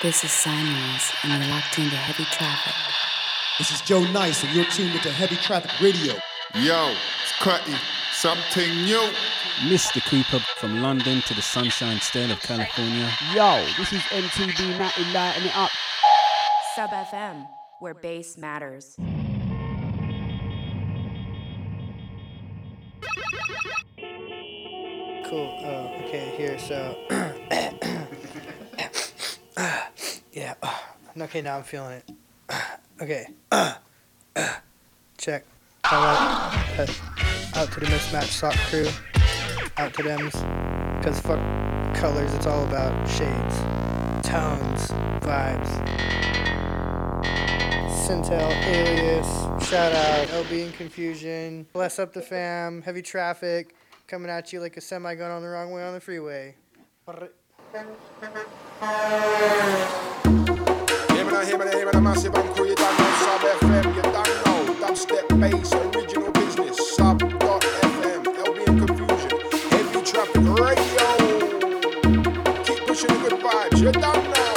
This is Signals, and you're locked into heavy traffic. This is Joe Nice, and you're tuned into Heavy Traffic Radio. Yo, it's Cutty. Something new. Mr. Cooper from London to the Sunshine State of California. Yo, this is MTV Natty lighting it up. Sub FM, where bass matters. Cool. Uh, oh, okay, here, so. yeah. Okay, now I'm feeling it. Okay. Check. Uh, out to the mismatched sock crew. Out to them. Because fuck colors, it's all about shades, tones, vibes. Centel, Alias, shout out, LB in Confusion, Bless Up the Fam, Heavy Traffic, coming at you like a semi gun on the wrong way on the freeway. Massive and Sub FM, you don't know. Bass, original business, Sub.fm, LB in Confusion, Heavy Traffic Radio. Keep pushing good you don't know.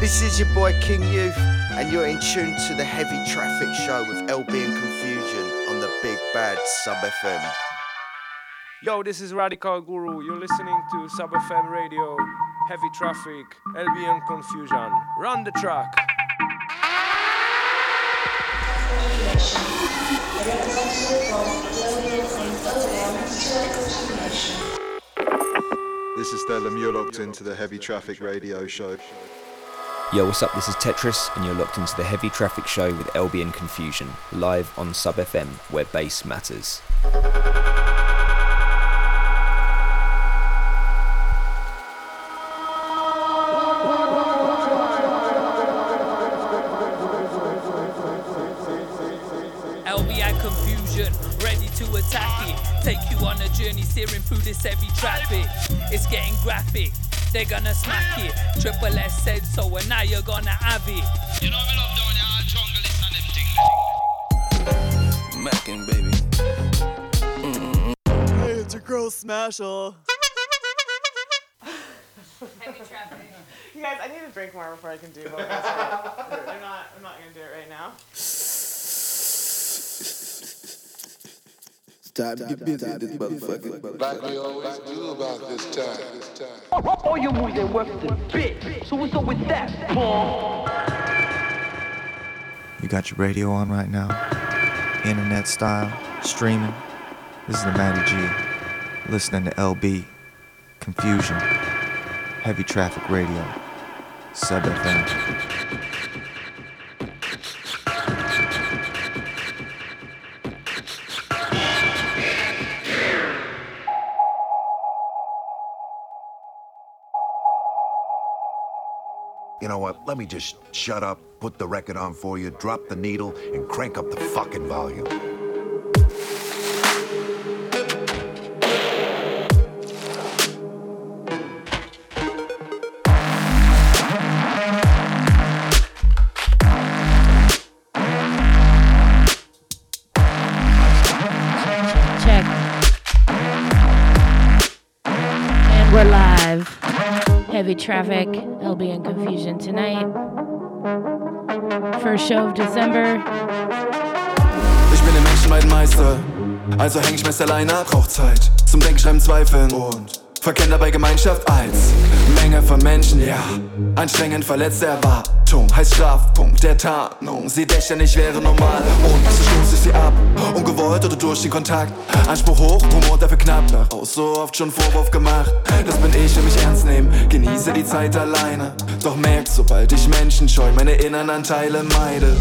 This is your boy King Youth, and you're in tune to the Heavy Traffic Show with LB and Confusion Bad Sub FM. Yo, this is Radical Guru. You're listening to Sub FM Radio, Heavy Traffic, LBN Confusion. Run the track. This is Stellum, you're locked into the Heavy Traffic Radio Show. Yo, what's up? This is Tetris, and you're locked into the Heavy Traffic Show with LB and Confusion, live on Sub FM, where bass matters. LBI confusion, ready to attack it. Take you on a journey, steering through this heavy traffic. It's getting graphic, they're gonna smack it. Triple S said so, and now you're gonna have it. You know me love down your jungle, Mackin' baby. Mm-hmm. Hey, it's your girl Smasher. You guys, I need to drink more before I can do what I'm saying. I'm not. I'm not gonna do it right now. Stop to get busy with this motherfucker. Like we always do about time. This time. All your moves ain't worth the bit. So what's up with that, Paul? You got your radio on right now, internet style, streaming. This is the Matty G, listening to LB, Confusion, Heavy Traffic Radio, Sub FM. You know what? Let me just shut up, put the record on for you, drop the needle, and crank up the fucking volume. Traffic, be in confusion tonight. First show of December. Ich bin. Also häng ich meist alleine. Braucht Zeit zum Zweifeln. Und dabei Gemeinschaft Menge von Menschen, ja. Anstrengend verletzte Erwartung heißt Strafpunkt der Tarnung. Sie dächern, ich wäre normal. Und so stoße ich sie ab. Ungewollt oder durch den Kontakt. Anspruch hoch, Humor dafür knapp. Daraus so oft schon Vorwurf gemacht. Das bin ich, will mich ernst nehmen. Genieße die Zeit alleine. Doch merk, sobald ich Menschen scheu, meine inneren Anteile meide.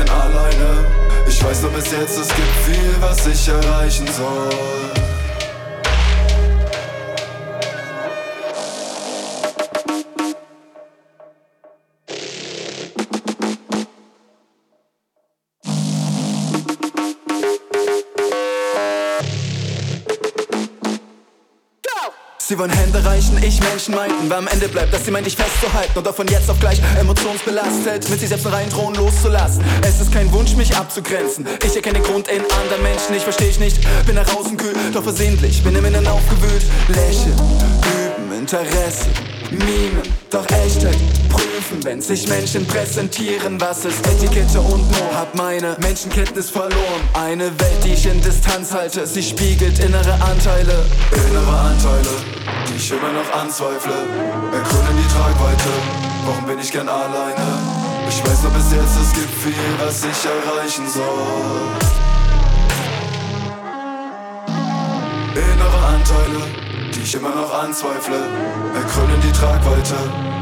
Gern alleine? Ich weiß nur bis jetzt, es gibt viel, was ich erreichen soll. Sie wollen Hände reichen, ich Menschen meinten. Wer am Ende bleibt, dass sie meint, dich festzuhalten und auch von jetzt auf gleich emotionsbelastet mit sich selbst rein drohen loszulassen. Es ist kein Wunsch, mich abzugrenzen. Ich erkenne Grund in anderen Menschen, ich versteh ich nicht. Bin nach außen kühl, doch versehentlich, bin im Innen aufgewühlt. Lächeln, üben, Interesse, mimen, doch Echtheit prüfen, wenn sich Menschen präsentieren. Was ist Etikette und Norm? Hab meine Menschenkenntnis verloren. Eine Welt, die ich in Distanz halte, sie spiegelt innere Anteile. Innere Anteile, die ich immer noch anzweifle. Ergründen die Tragweite, warum bin ich gern alleine? Ich weiß nur bis jetzt, es gibt viel, was ich erreichen soll. Innere Anteile, die ich immer noch anzweifle, ergründen die Tragweite.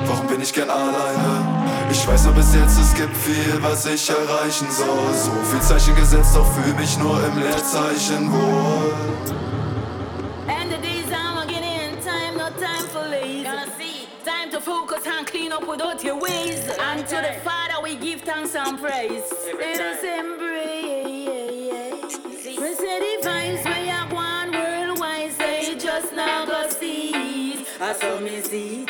Warum bin ich gern alleine? Ich weiß nur bis jetzt, es gibt viel, was ich erreichen soll. So viel Zeichen gesetzt, doch fühl mich nur im Leerzeichen wohl. And the days I'm getting time, no time for lazy. Gonna see. Time to focus and clean up without your ways. And to the Father we give thanks and praise. Let us embrace. I me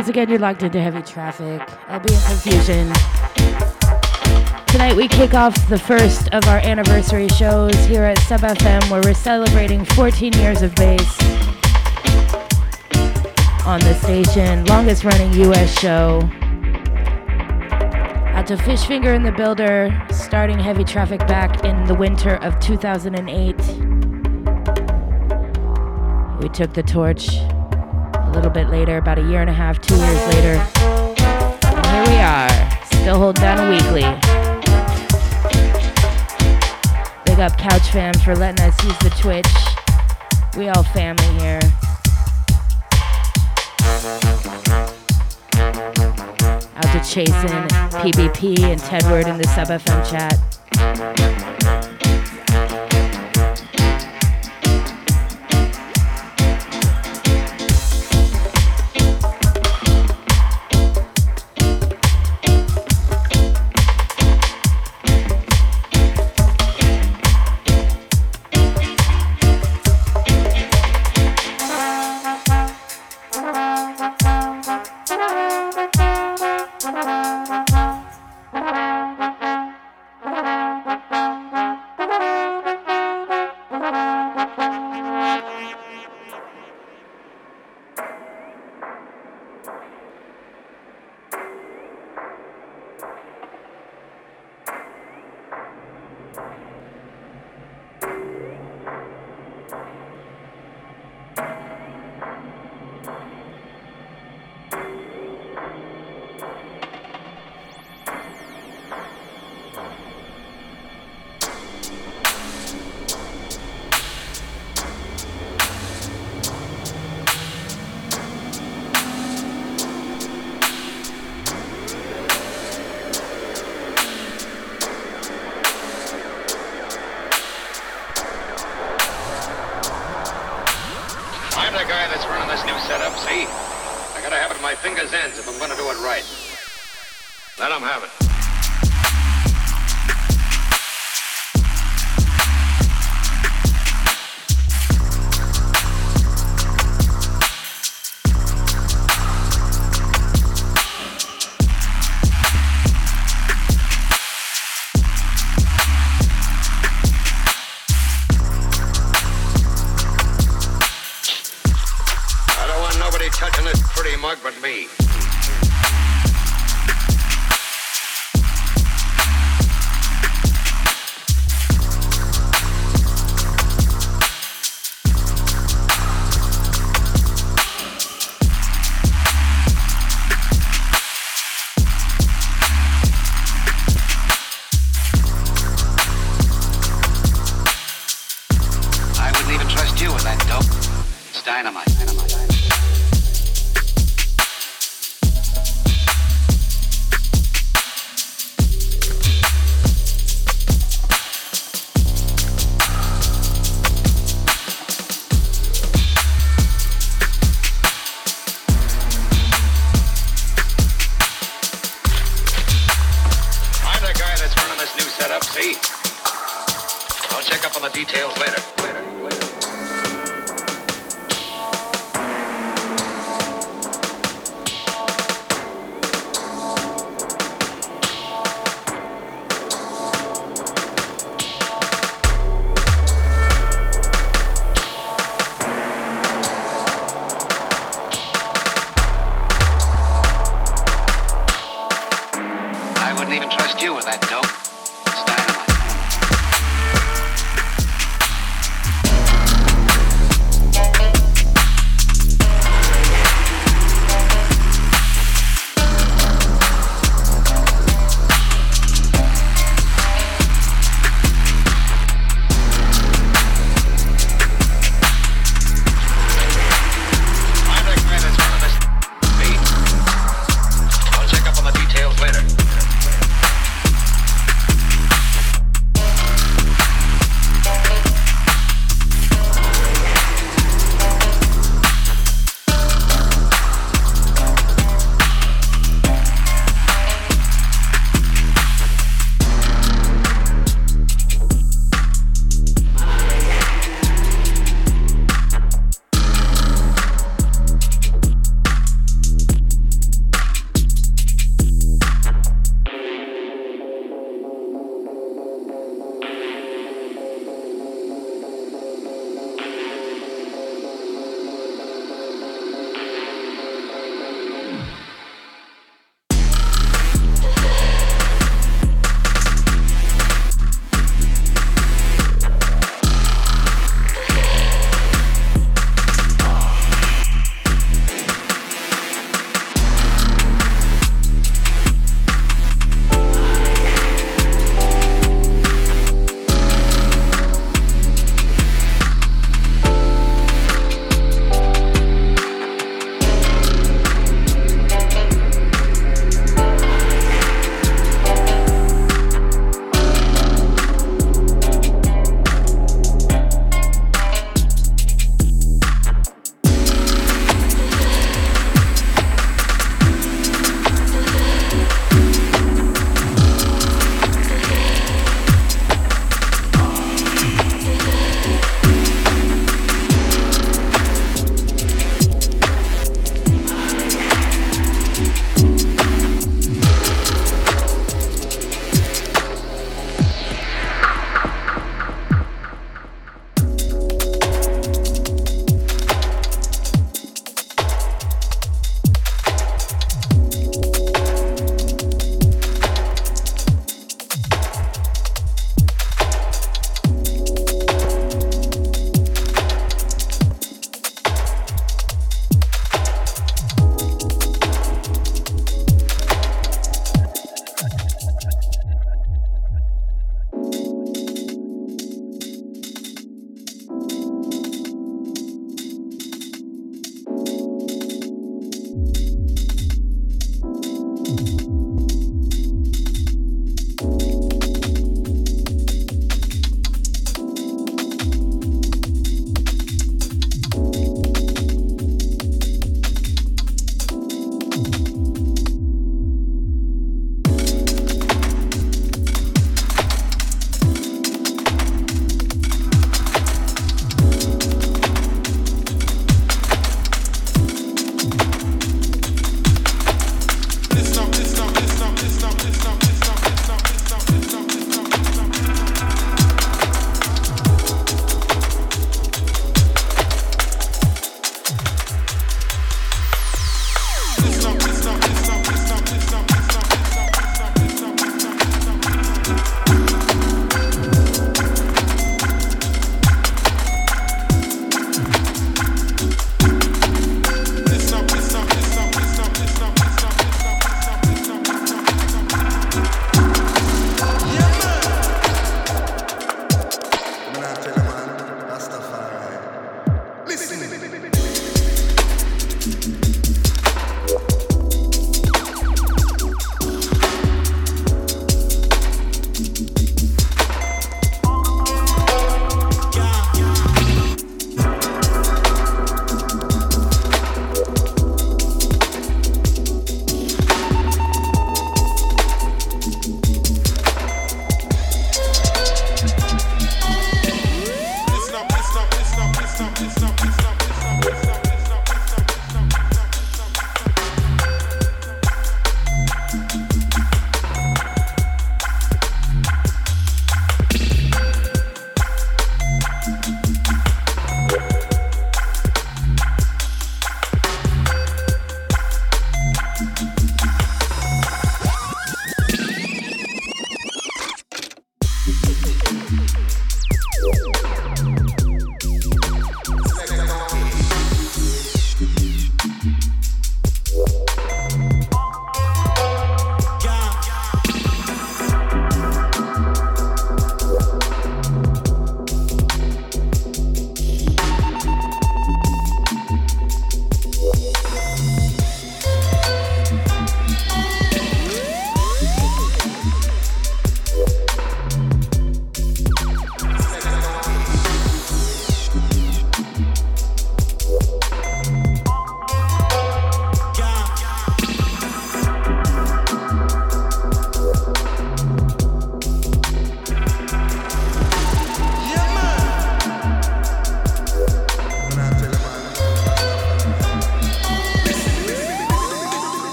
Once again, you're locked into heavy traffic. I'll be in confusion. Tonight, we kick off the first of our anniversary shows here at Sub FM, where we're celebrating 14 years of bass on the station, longest running U.S. show. Out to Fishfinger in the Builder, starting heavy traffic back in the winter of 2008. We took the torch little bit later, about a year and a half, two years later. And here we are, still holding down a weekly. Big up Couch Fam for letting us use the Twitch. We all family here. Out to Chasen, PBP, and Tedward in the sub FM chat.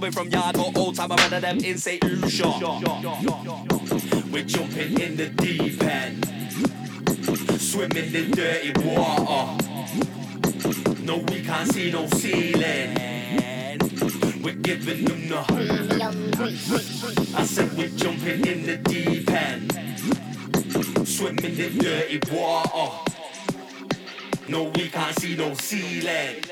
coming from yard or old time. I'm. We're jumping in the deep end, swimming in dirty water. No, we can't see no ceiling. We're giving them the. I said we're jumping in the deep end, swimming in dirty water. No, we can't see no ceiling.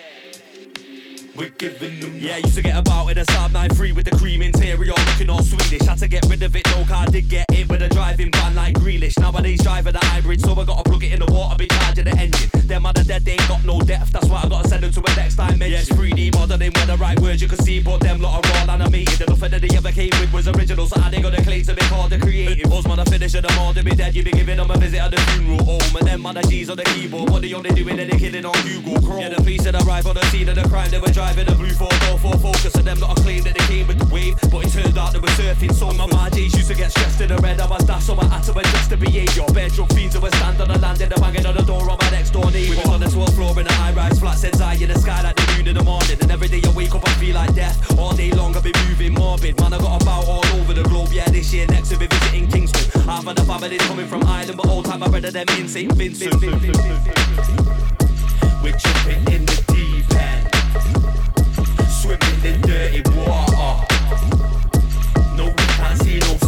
We're giving. Yeah, used to get about in a Saab 93 with the cream interior, looking all Swedish. Had to get rid of it, no car did get it with a driving van like Grealish. Nowadays driving the hybrid, so I gotta plug it in the water, be charging the engine. Them other dead, they ain't got no depth. That's why I gotta send them to a next dimension. Yeah, 3D modeling where the right words you can see, but them lot are all animated. And nothing that they ever came with was original, so how they got the claim to be called the creative? Was man, I finish them all to be dead. You be giving them a visit at the funeral home, and them the G's on the keyboard. What they only doing, and they killing on Google Chrome. Yeah, the police had arrived on the scene of the crime. They were driving a blue 444 Focus, and them lot claim that they came with the wave, but it turned out they were surfing. So my mind, MJs used to get stressed in the red. I was that, so I had to adjust to behaviour. Bedroom fiends who were stand on the land, and banging on the door of my next door neighbour. We was on the 12th floor in a high rise flat, said eye in the sky like the moon in the morning. And every day I wake up, I feel like death. All day long, I've been moving morbid. Man, I got about all over the globe. Yeah, this year next we'll be visiting Kingston. Half of the family's coming from Ireland, but all time I brother them in St. Vincent. We're jumping in the deep end, swimming in dirty water. No, we can't see no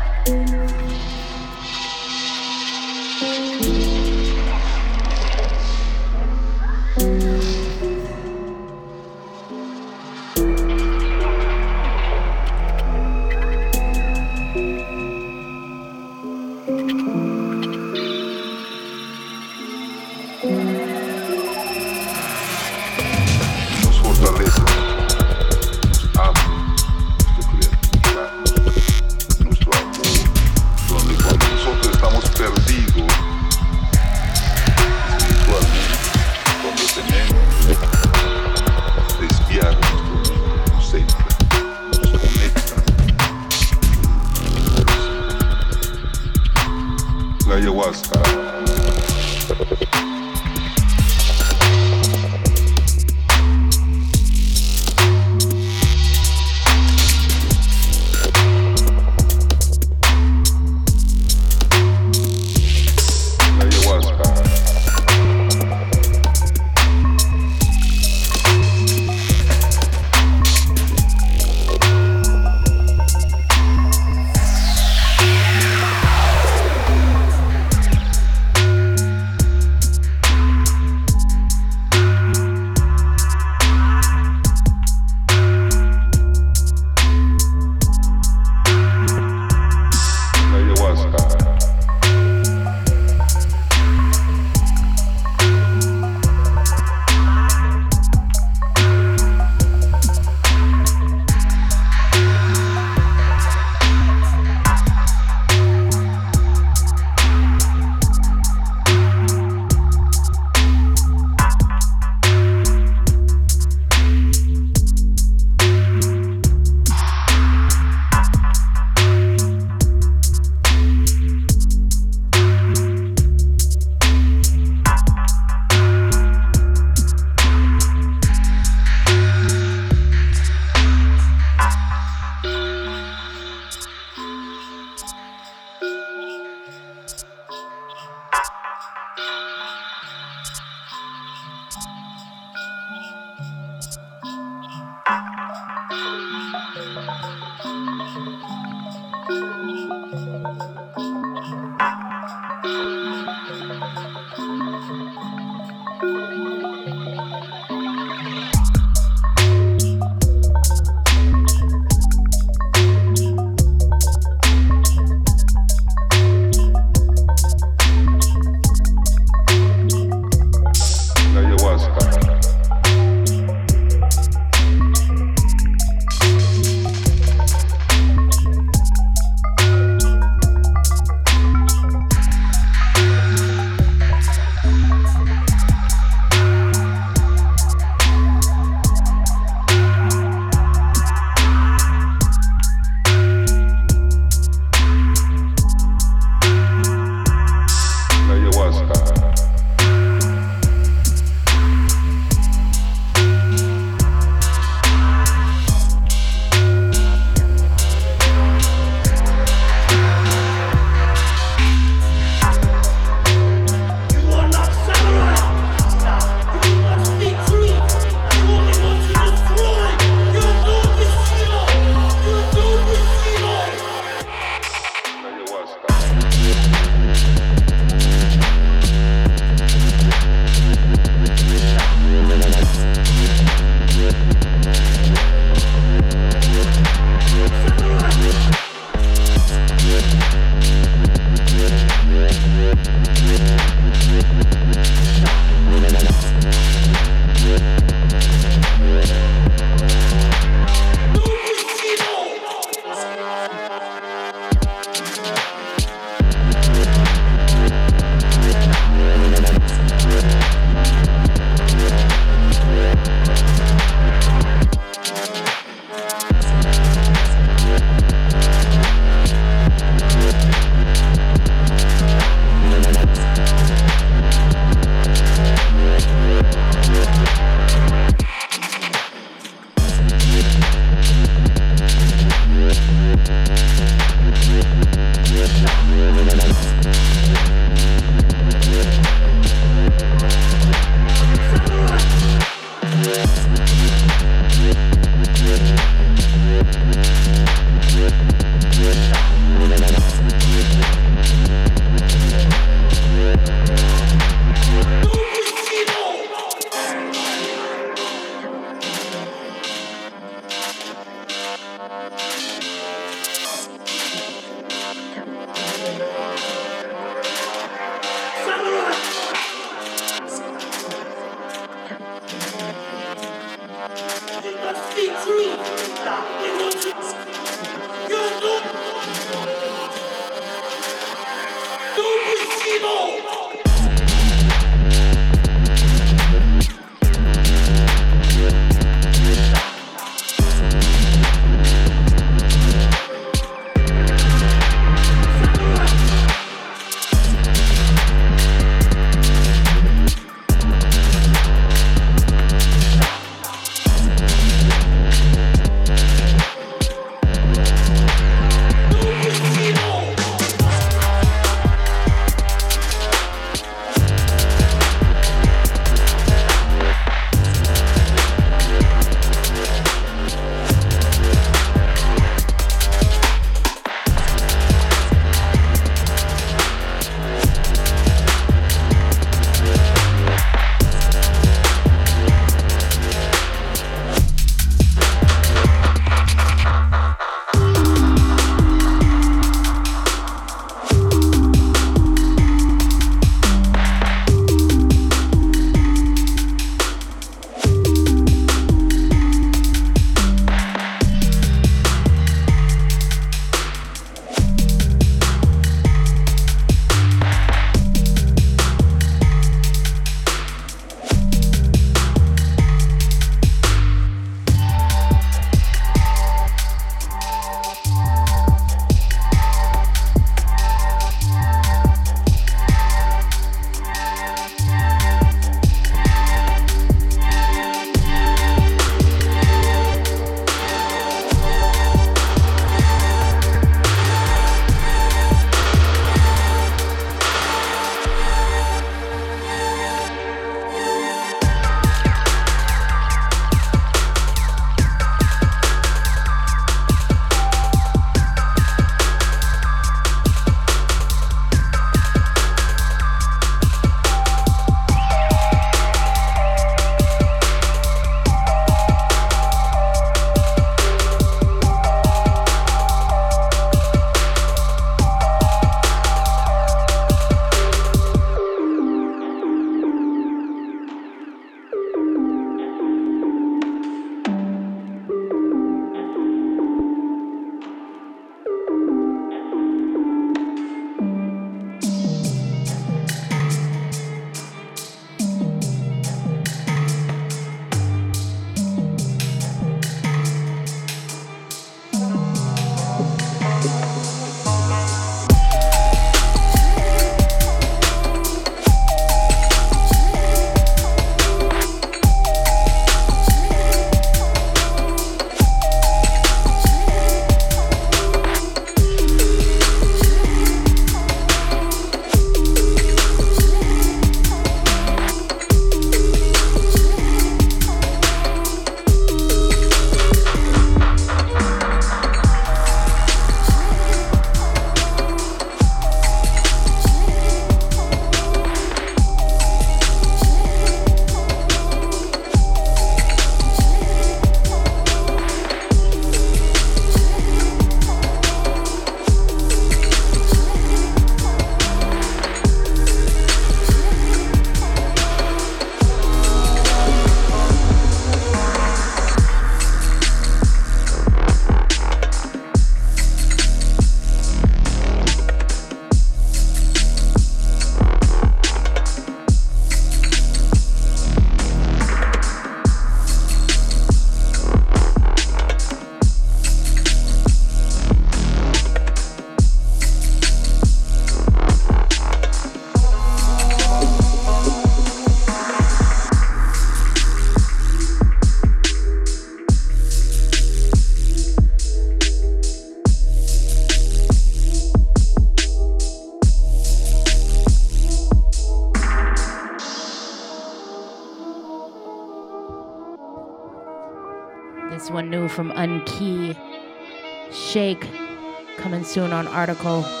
Article.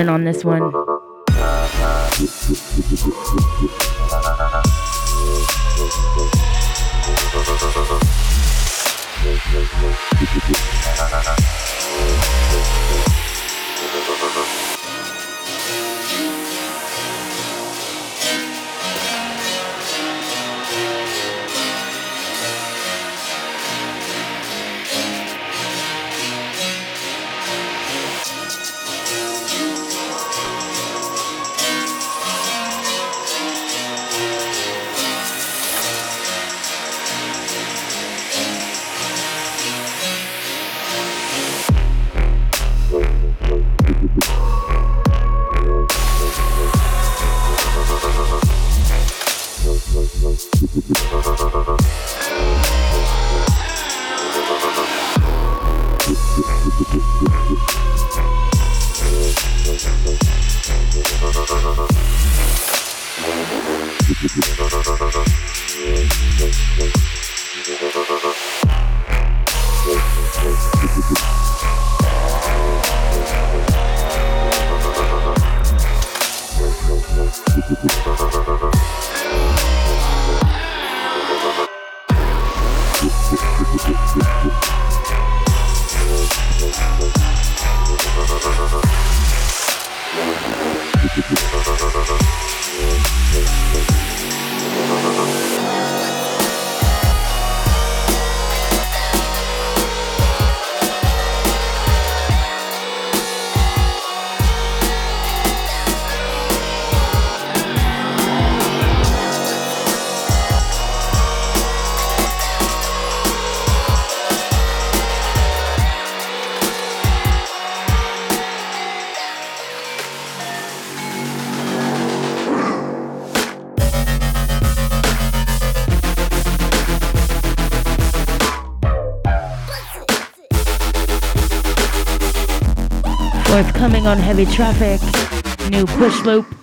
On this one. ハハハハ。On heavy traffic. New push loop.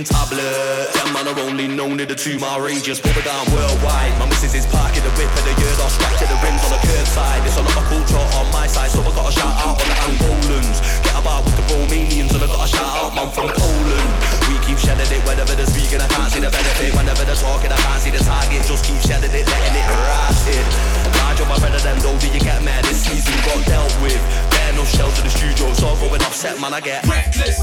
in tablet. Man are only known in the two mile radius, Pop it down worldwide. My missus is parking the whip of the year, I'll scratch at the rims on the curbside. It's all of culture on my side, so I got a shout out on the Angolans. Get about with the Romanians, and I got a shout out, man, from Poland. We keep shedding it whenever they're speaking, I can't see the benefit. Whenever they're talking, I can't see the target. Just keep shedding it, letting it rise it. Large on my better than though, do you get mad? This season got dealt with. Bare no shells in the studio, it's all going upset. man, I get reckless.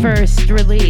first release.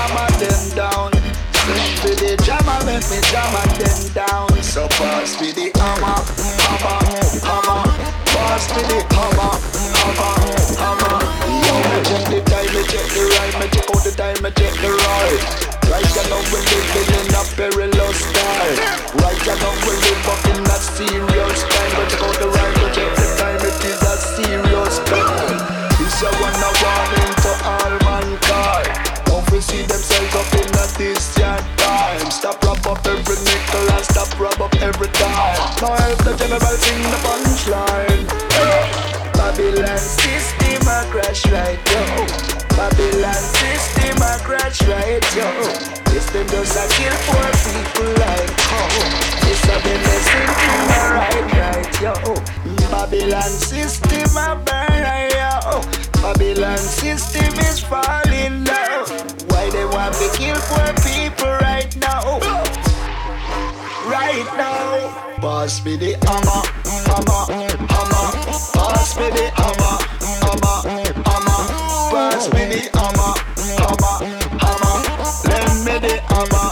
hammer them down. Sing for the jammer, make me jammer them down. So pass me the hammer, hammer, hammer. Pass me the hammer, hammer, hammer. Yo, me check the time, me check the right, me check out the time, me check the right. Right now we living in a perilous time. Right now we Now help the general sing the punchline. Babylon system a crash right yo. Babylon system a crash right yo. System just a kill poor people like oh. This a the lesson thing my right right yo. Babylon system a burn right yo. Babylon system is falling down. Why they want to kill poor pass me the hammer, hammer, hammer. Pass me the hammer, hammer, hammer. Pass me the hammer, hammer, hammer. Lend me the hammer,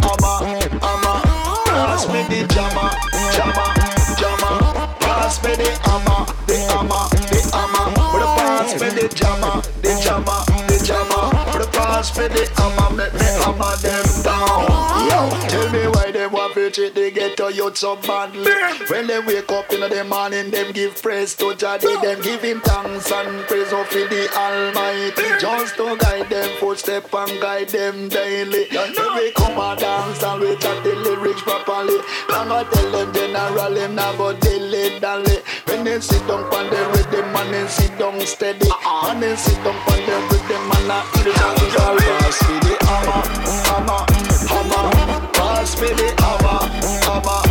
hammer, hammer. Pass me the jammer, jammer, jammer. Pass me the hammer, the hammer, the hammer. Put a pass me the jammer, the jammer, the jammer. Put a pass me the hammer, make me hammer them down. Yo, tell me why they want to treat ghetto youth so badly. When they wake up in the morning, them give praise to Jah. Them give him thanks and praise of the Almighty. Just to guide them footstep and guide them daily. When we come and dance and we chat the lyrics properly. I'm gonna tell them general, them not go dilly dally. When they sit down on the rhythm and they sit down steady. And they sit down on the rhythm and I eat it out the pass me the hammer, hammer, hammer. Pass me the hammer, hammer,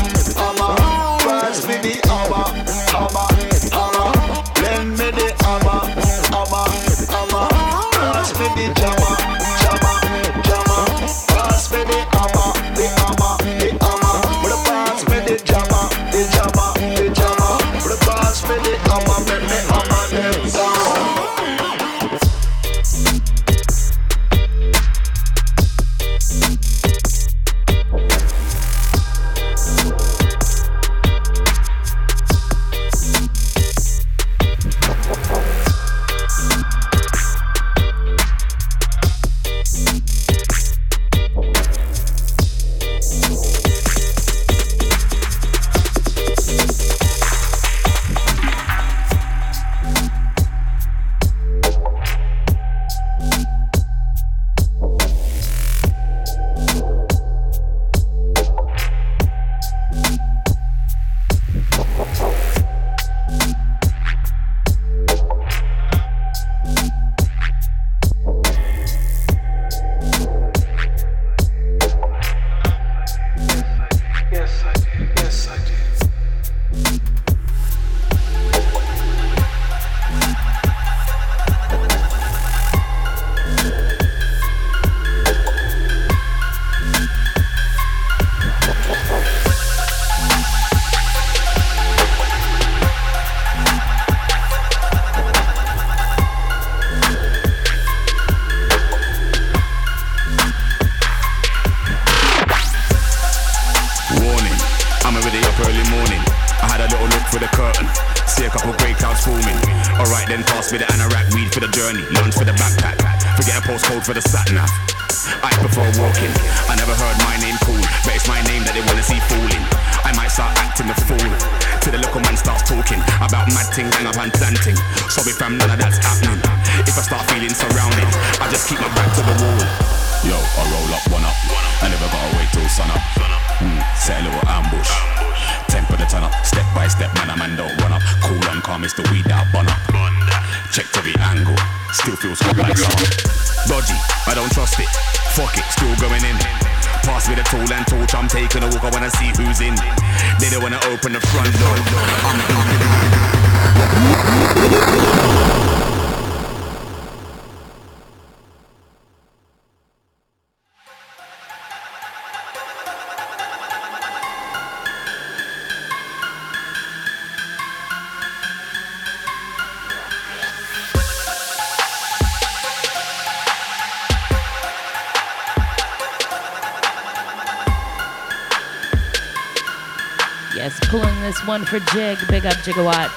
for Jig. Big up Gigawatt.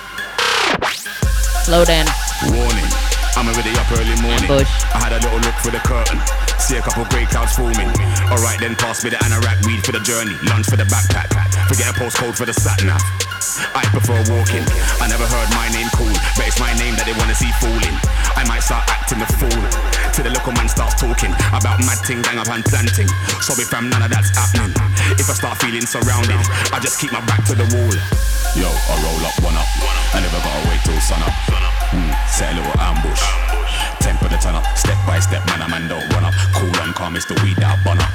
Load in. Warning, I'm already up early morning. Ambush. I had a little look through the curtain. See a couple grey clouds forming. Alright then, pass me the anorak weed for the journey. Lunch for the backpack. Forget a postcode for the sat nav. I prefer walking. I never heard my name called, but it's my name that they wanna see falling. I might start acting the fool till the local man starts talking about mad thing, gang up and planting. Sorry fam, none of that's happening. If I start feeling surrounded, I just keep my back to the wall. Yo, I roll up one up. I never gotta wait till sun up. Hmm, set a little ambush. Temper the turn up, step by step, man, a man don't run up. Cool and calm, it's the weed that I bun up.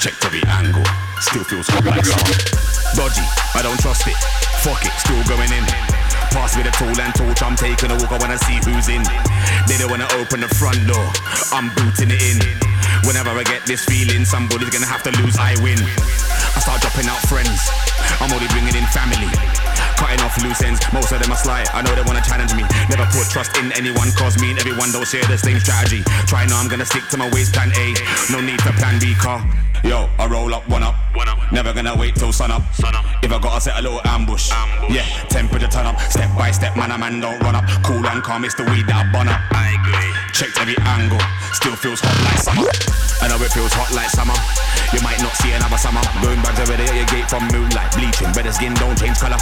Check every angle, still feels hot like summer. Dodgy, I don't trust it. Fuck it, still going in. Pass me the tool and torch, I'm taking a walk, I wanna see who's in. They don't wanna open the front door, I'm booting it in. Whenever I get this feeling, somebody's gonna have to lose, I win. I start dropping out friends, I'm only bringing in family. Cutting off loose ends, most of them are sly. I know they wanna challenge me. Never put trust in anyone, cause me and everyone don't share the same strategy. Try now, I'm gonna stick to my ways, plan A. No need for plan B, car. Yo, I roll up, one up. One up. Never gonna wait till sun up. Sun up. If I gotta set a little ambush, yeah, temperature turn up. Step by step, man, a man don't run up. Cool and calm, it's the weed that I bun up. I agree. Checked every angle, still feels hot like summer. I know it feels hot like summer. You might not see another summer. Burn bags already at your gate from moonlight. Bleaching, better skin don't change color.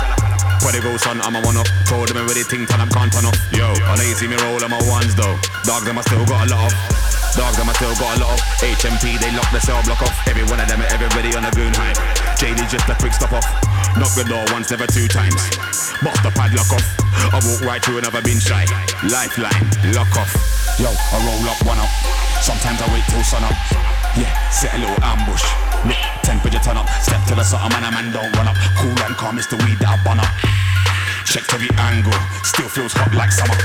Prodigal son, I'm a one up. Told them think till I'm can't turn off. Yo, I know you see me roll my ones though. Dogs, them I still got a lot of. Dogs, them I still got a lot of. HMP, they lock the cell block off. Every one of them, everybody on a goon hype. JD just a quick stop off. Knock the door once, never two times. Box the padlock off. I walk right through and never been shy. Lifeline, lock off. Yo, I roll up one up. Sometimes I wait till sun up. Yeah, set a little ambush. Look, temperature turn up. Step to the side, man, a man don't run up. Cool and calm, it's the weed that I bun up. Checked every angle, still feels hot like summer.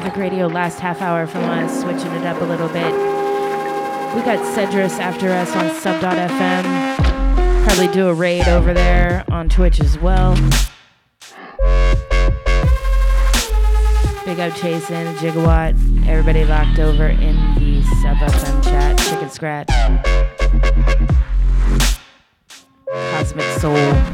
Traffic radio last half hour from us, switching it up a little bit. We got Cedrus after us on sub.fm. Probably do a raid over there on Twitch as well. Big up Jason, Gigawatt, everybody locked over in the sub FM chat, Chicken Scratch, Cosmic Soul.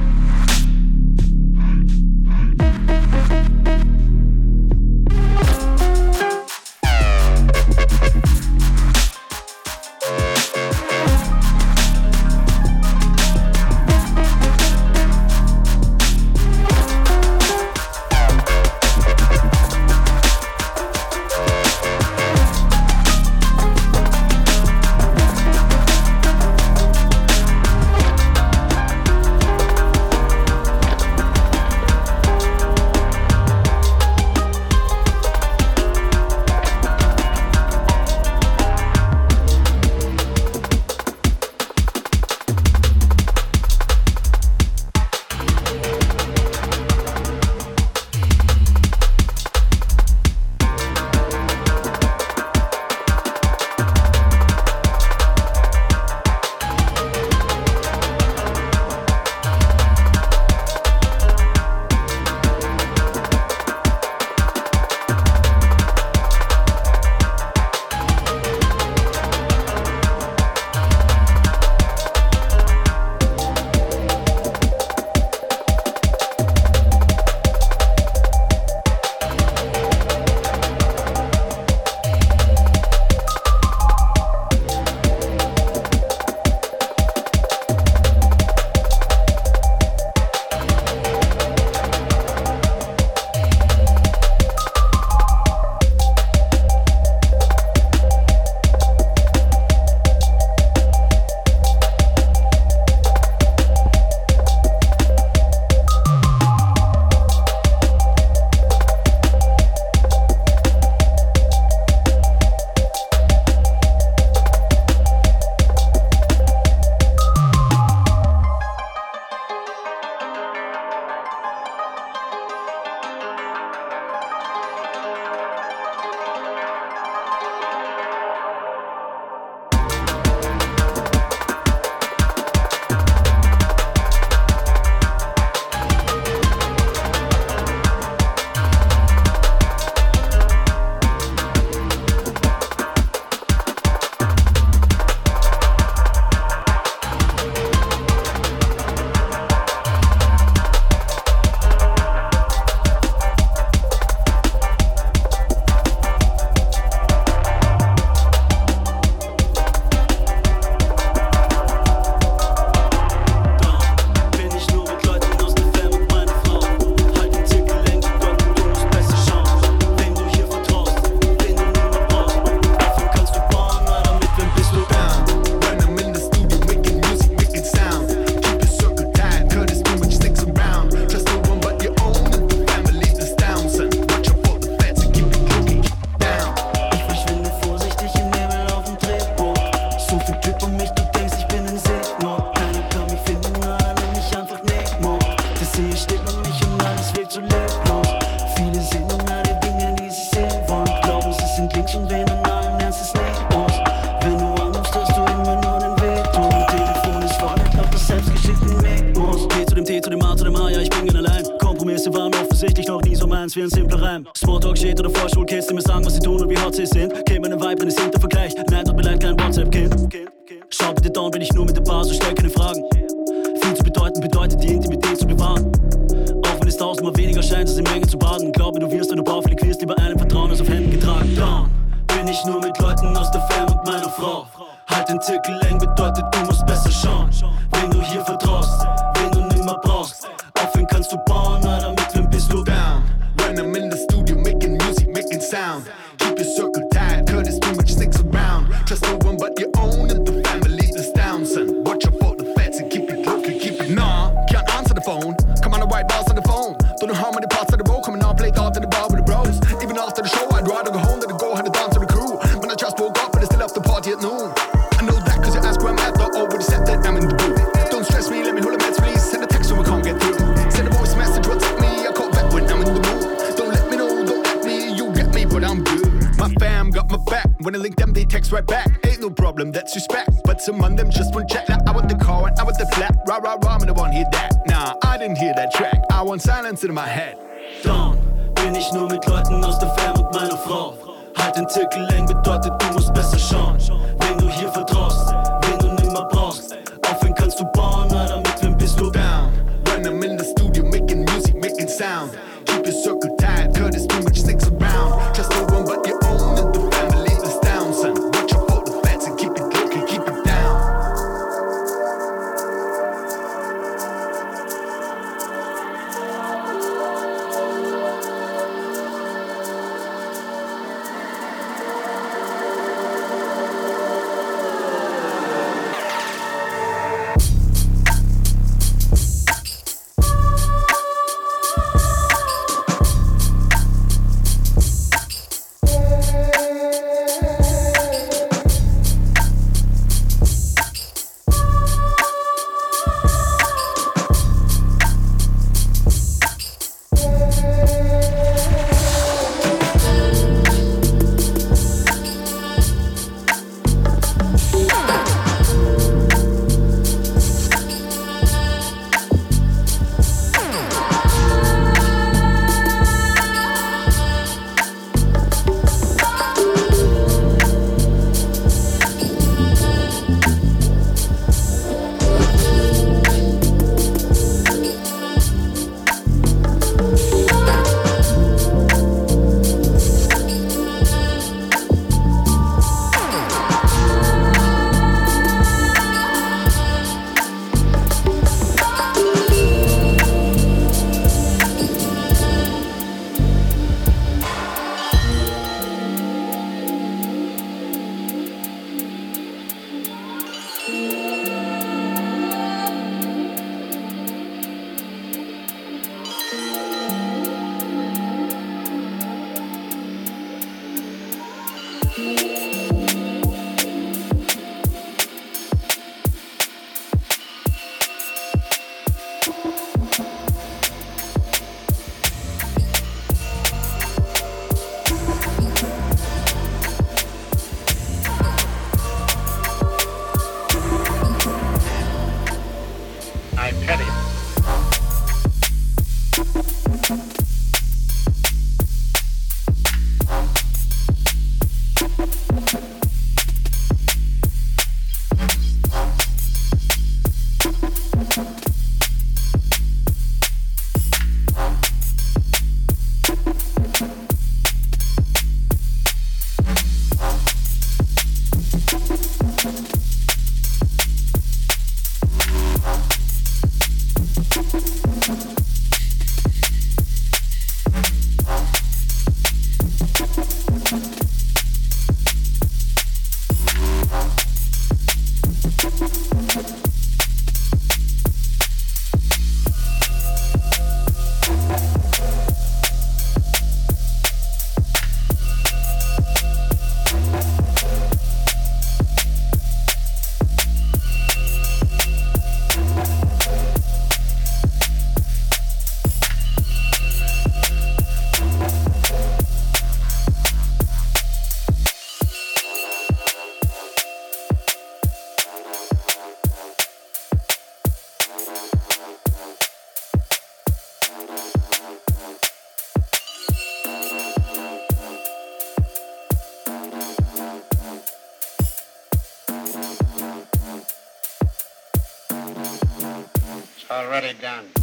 Already done.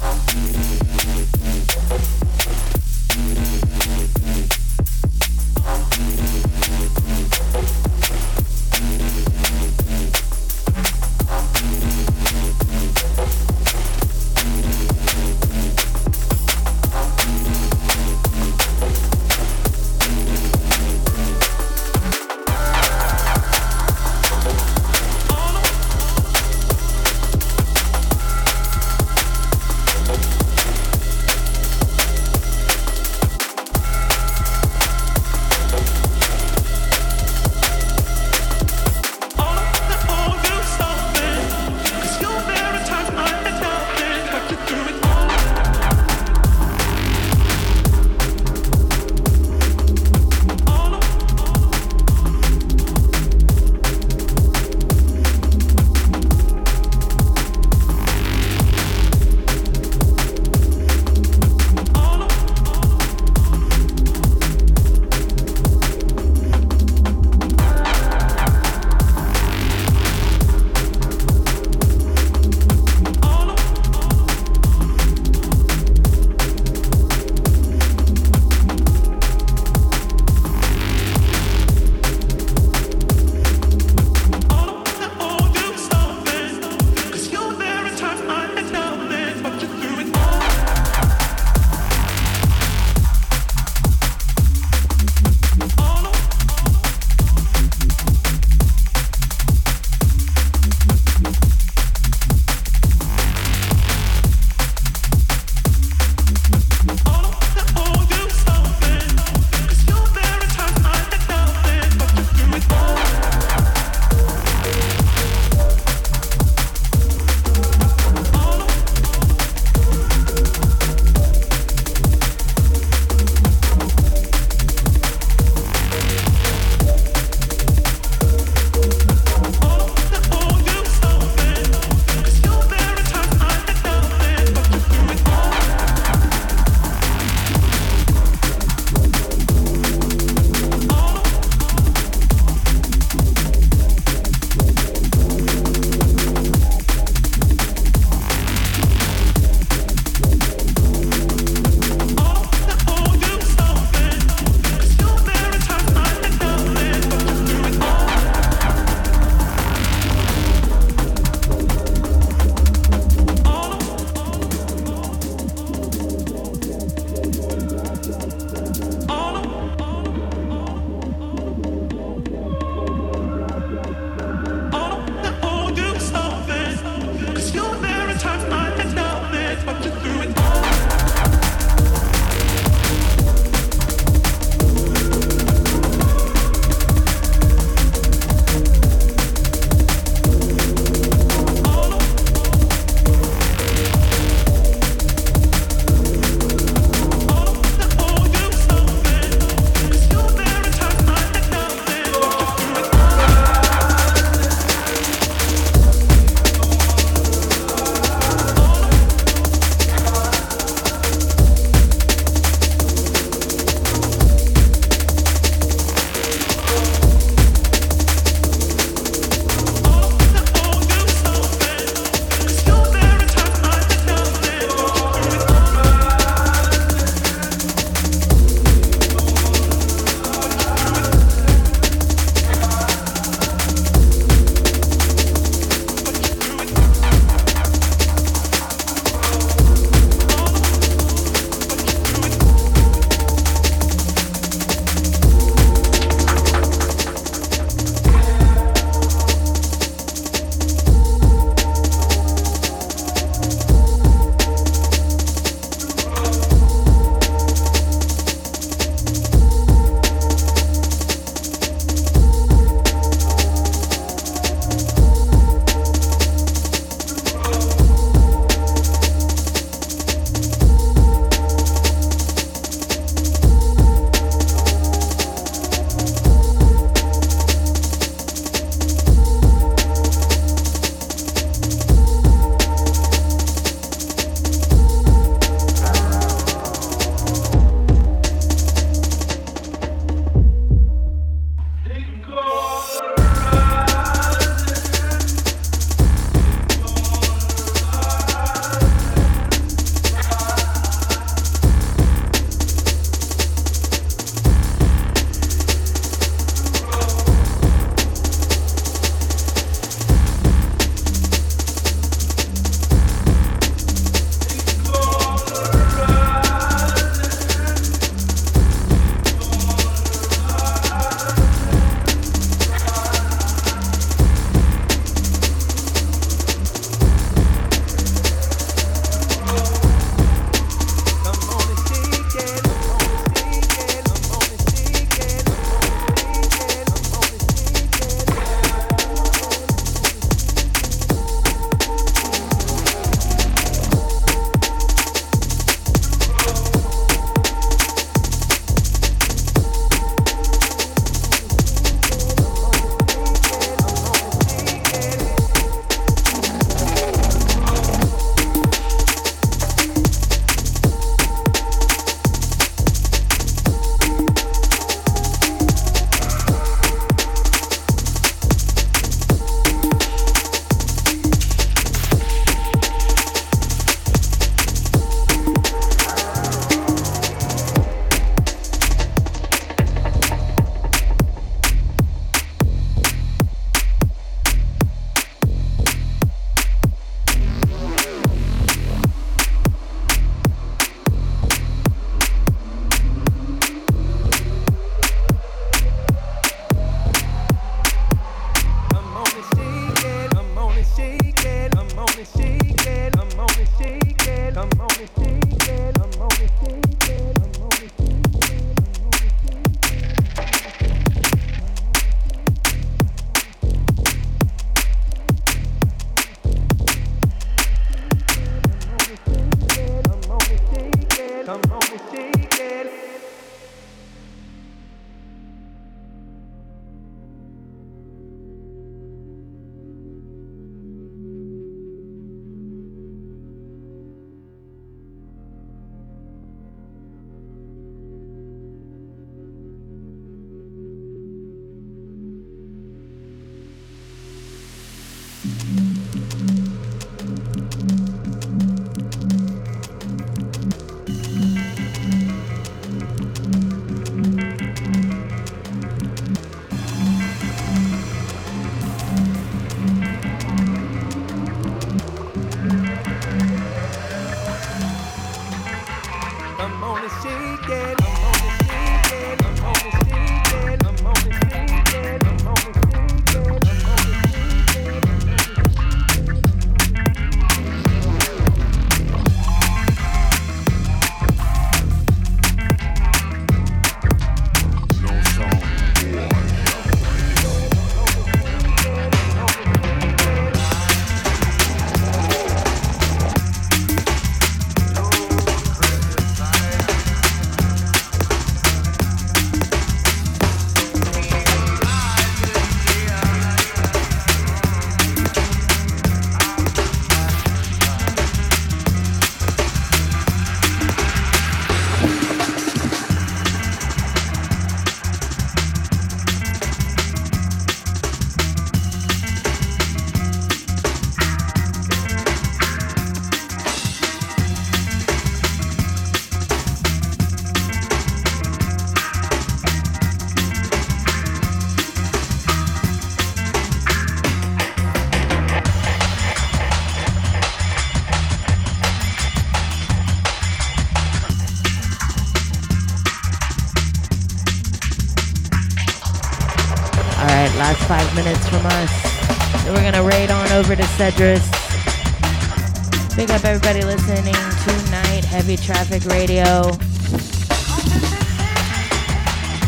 Cedrus. Big up everybody listening tonight. Heavy Traffic Radio.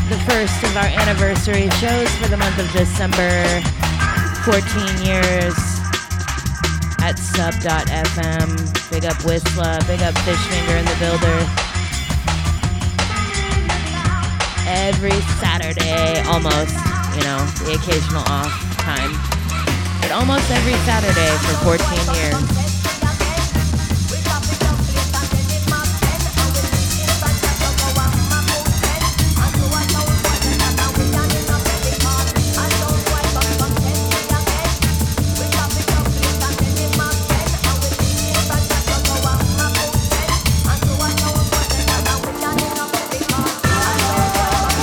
The first of our anniversary shows for the month of December. 14 years at sub.fm. Big up Whistler. Big up Fishfinger in the builder. Every Saturday, almost, you know, the occasional off time. Almost every Saturday for 14 years.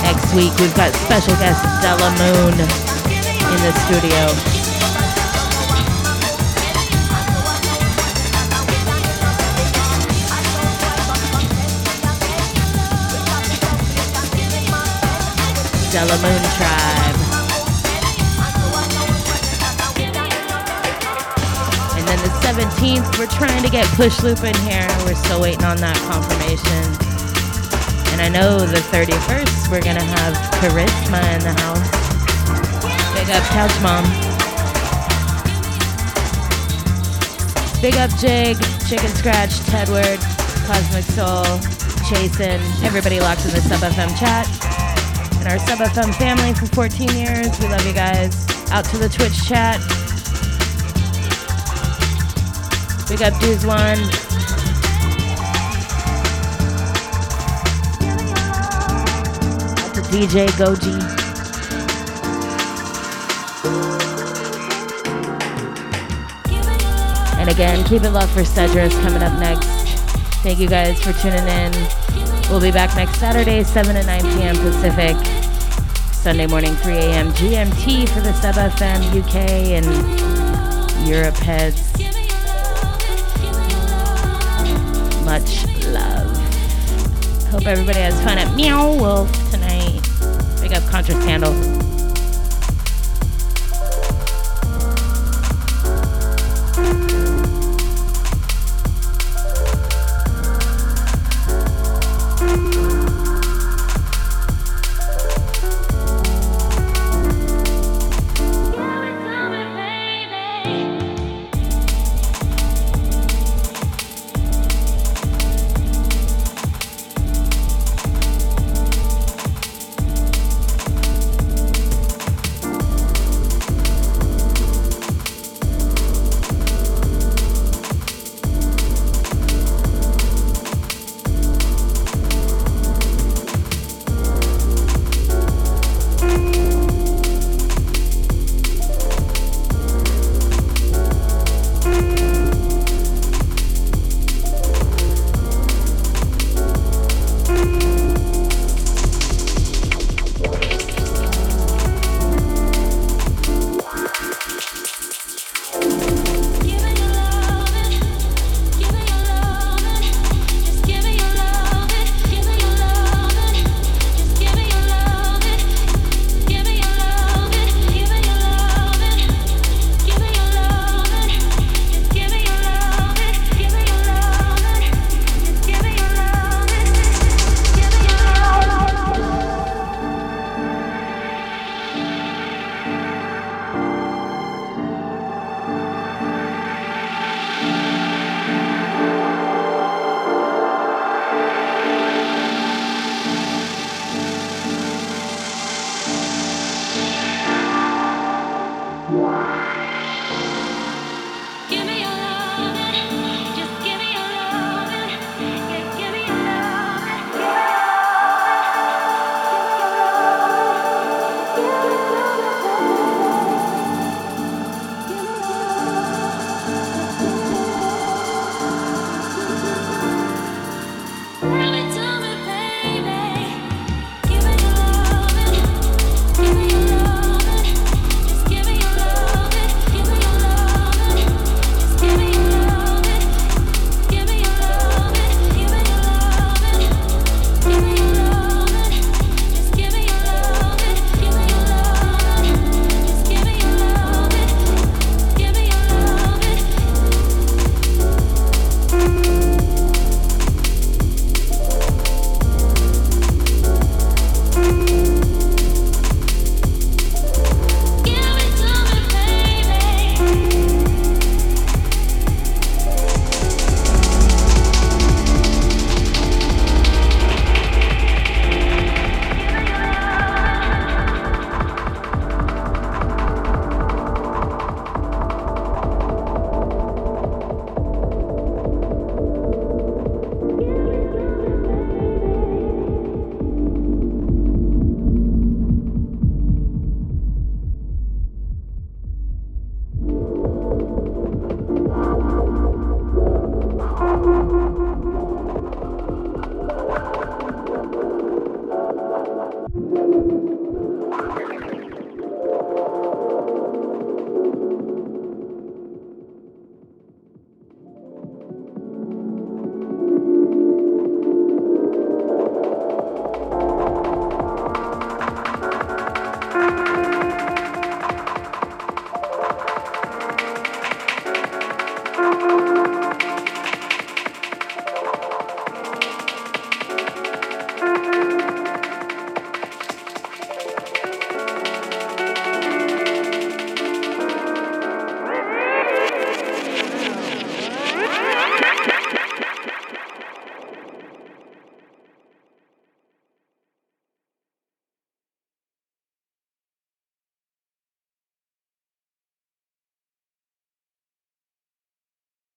Next week we've got special guest Della Moon in the studio. Della Moon Tribe. And then the 17th, we're trying to get Push Loop in here. We're still waiting on that confirmation. And I know the 31st, we're gonna have Charisma in the house. Big up Couch Mom. Big up Jig, Chicken Scratch, Tedward, Cosmic Soul, Chasen, everybody locked in the Sub FM chat. And our Sub FM family for 14 years. We love you guys. Out to the Twitch chat. Big up to DJ Goji. And again, keep it love for Cedrus coming up next. Thank you guys for tuning in. We'll be back next Saturday, 7 to 9 p.m. Pacific. Sunday morning, 3 a.m. GMT for the Sub FM UK and Europe heads. Much love. Hope everybody has fun at Meow Wolf tonight. Big up Contra Scandal.